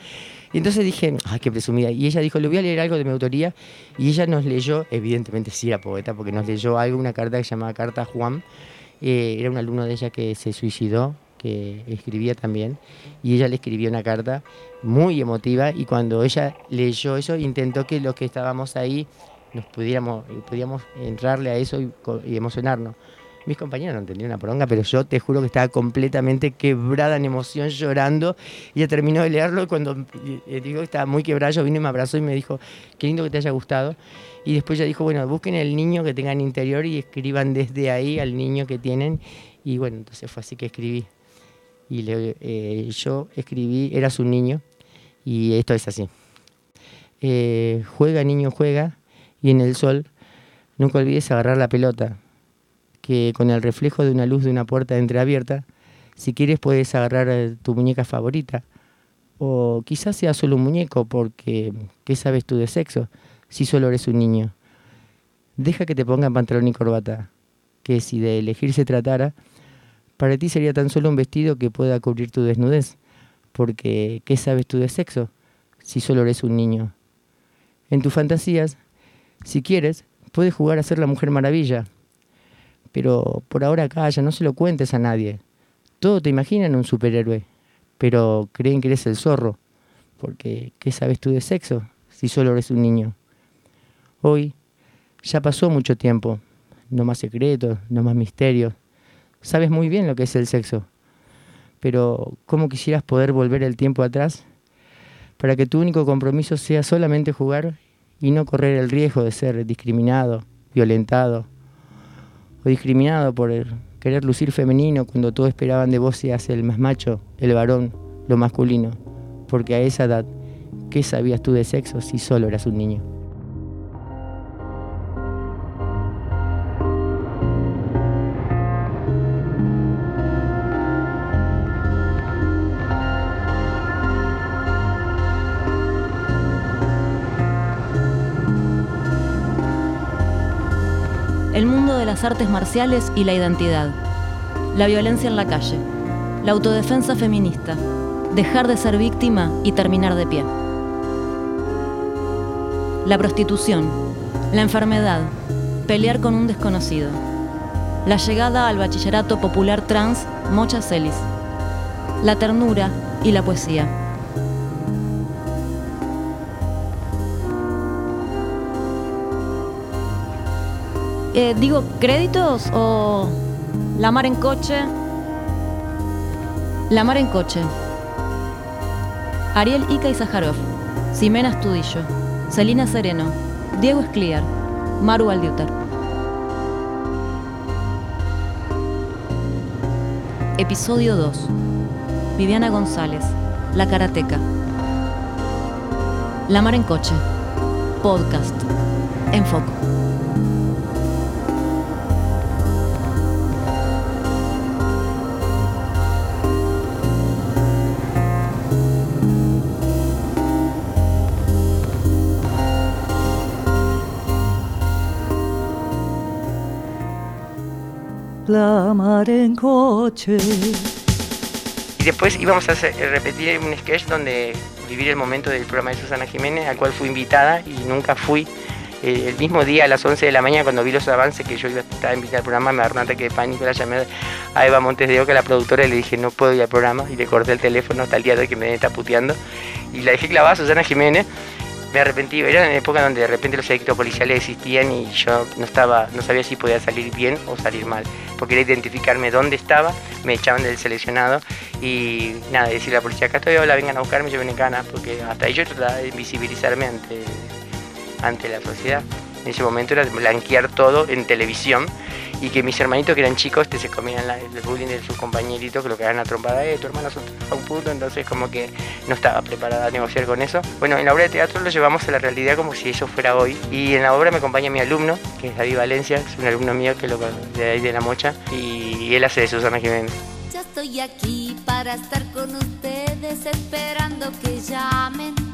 S2: Y entonces dije, ay, qué presumida. Y ella dijo, le voy a leer algo de mi autoría. Y ella nos leyó, evidentemente sí era poeta, porque nos leyó algo, una carta que se llamaba Carta a Juan. Eh, era un alumno de ella que se suicidó, que escribía también. Y ella le escribió una carta muy emotiva. Y cuando ella leyó eso, intentó que los que estábamos ahí nos pudiéramos, pudiéramos entrarle a eso y, y emocionarnos. Mis compañeros no entendían una poronga, pero yo te juro que estaba completamente quebrada en emoción, llorando. Y ella terminó de leerlo y cuando eh, digo que estaba muy quebrada, yo vino y me abrazó y me dijo, qué lindo que te haya gustado. Y después ella dijo, bueno, busquen el niño que tengan interior y escriban desde ahí al niño que tienen. Y bueno, entonces fue así que escribí. Y eh, yo escribí, eras un niño, y esto es así. Eh, juega, niño, juega, y en el sol nunca olvides agarrar la pelota, que con el reflejo de una luz de una puerta entreabierta, si quieres puedes agarrar eh, tu muñeca favorita. O quizás sea solo un muñeco, porque ¿qué sabes tú de sexo si solo eres un niño? Deja que te pongan pantalón y corbata, que si de elegir se tratara, para ti sería tan solo un vestido que pueda cubrir tu desnudez, porque ¿qué sabes tú de sexo si solo eres un niño? En tus fantasías, si quieres, puedes jugar a ser la mujer maravilla, pero por ahora calla, no se lo cuentes a nadie. Todo te imaginan un superhéroe, pero creen que eres el zorro, porque ¿qué sabes tú de sexo si solo eres un niño? Hoy ya pasó mucho tiempo, no más secretos, no más misterios. Sabes muy bien lo que es el sexo, pero ¿cómo quisieras poder volver el tiempo atrás para que tu único compromiso sea solamente jugar y no correr el riesgo de ser discriminado, violentado o discriminado por querer lucir femenino cuando todos esperaban de vos seas el más macho, el varón, lo masculino, porque a esa edad, ¿qué sabías tú de sexo si solo eras un niño?
S3: Artes marciales y la identidad. La violencia en la calle. La autodefensa feminista. Dejar de ser víctima y terminar de pie. La prostitución. La enfermedad. Pelear con un desconocido. La llegada al bachillerato popular trans Mocha Celis. La ternura y la poesía. Eh, digo, ¿créditos o La Mar en Coche? La Mar en Coche. Ariel Ica y Zaharov. Ximena Estudillo. Celina Sereno. Diego Escliar. Maru Aldiutar. Episodio 2. Viviana González. La Karateca. La Mar en Coche. Podcast. En foco.
S1: La mar en coche.
S2: Y después íbamos a hacer- repetir un sketch donde vivir el momento del programa de Susana Jiménez, al cual fui invitada y nunca fui. Eh, el mismo día a las 11 de la mañana, cuando vi los avances que yo iba a estar invitada al programa, me agarró un ataque de pánico. La llamé a Eva Montes de Oca, la productora, y le dije, no puedo ir al programa. Y le corté el teléfono hasta el día de hoy que me está puteando. Y la dejé clavada a Susana Jiménez. Me arrepentí, era en época donde de repente los éxitos policiales existían y yo no estaba, no sabía si podía salir bien o salir mal, porque era identificarme dónde estaba, me echaban del seleccionado y nada, decirle a la policía, acá estoy, hola, vengan a buscarme, yo en ganas, porque hasta ahí yo trataba de invisibilizarme ante, ante la sociedad. En ese momento era blanquear todo en televisión y que mis hermanitos que eran chicos te se comían el bullying de sus compañeritos que lo que a trompada, eh, tu hermano es un, puto, entonces como que no estaba preparada a negociar con eso. Bueno, en la obra de teatro lo llevamos a la realidad como si eso fuera hoy y en la obra me acompaña mi alumno, que es David Valencia, es un alumno mío que lo de ahí de la mocha y él hace de Susana Jiménez.
S13: Ya estoy aquí para estar con ustedes esperando que llamen.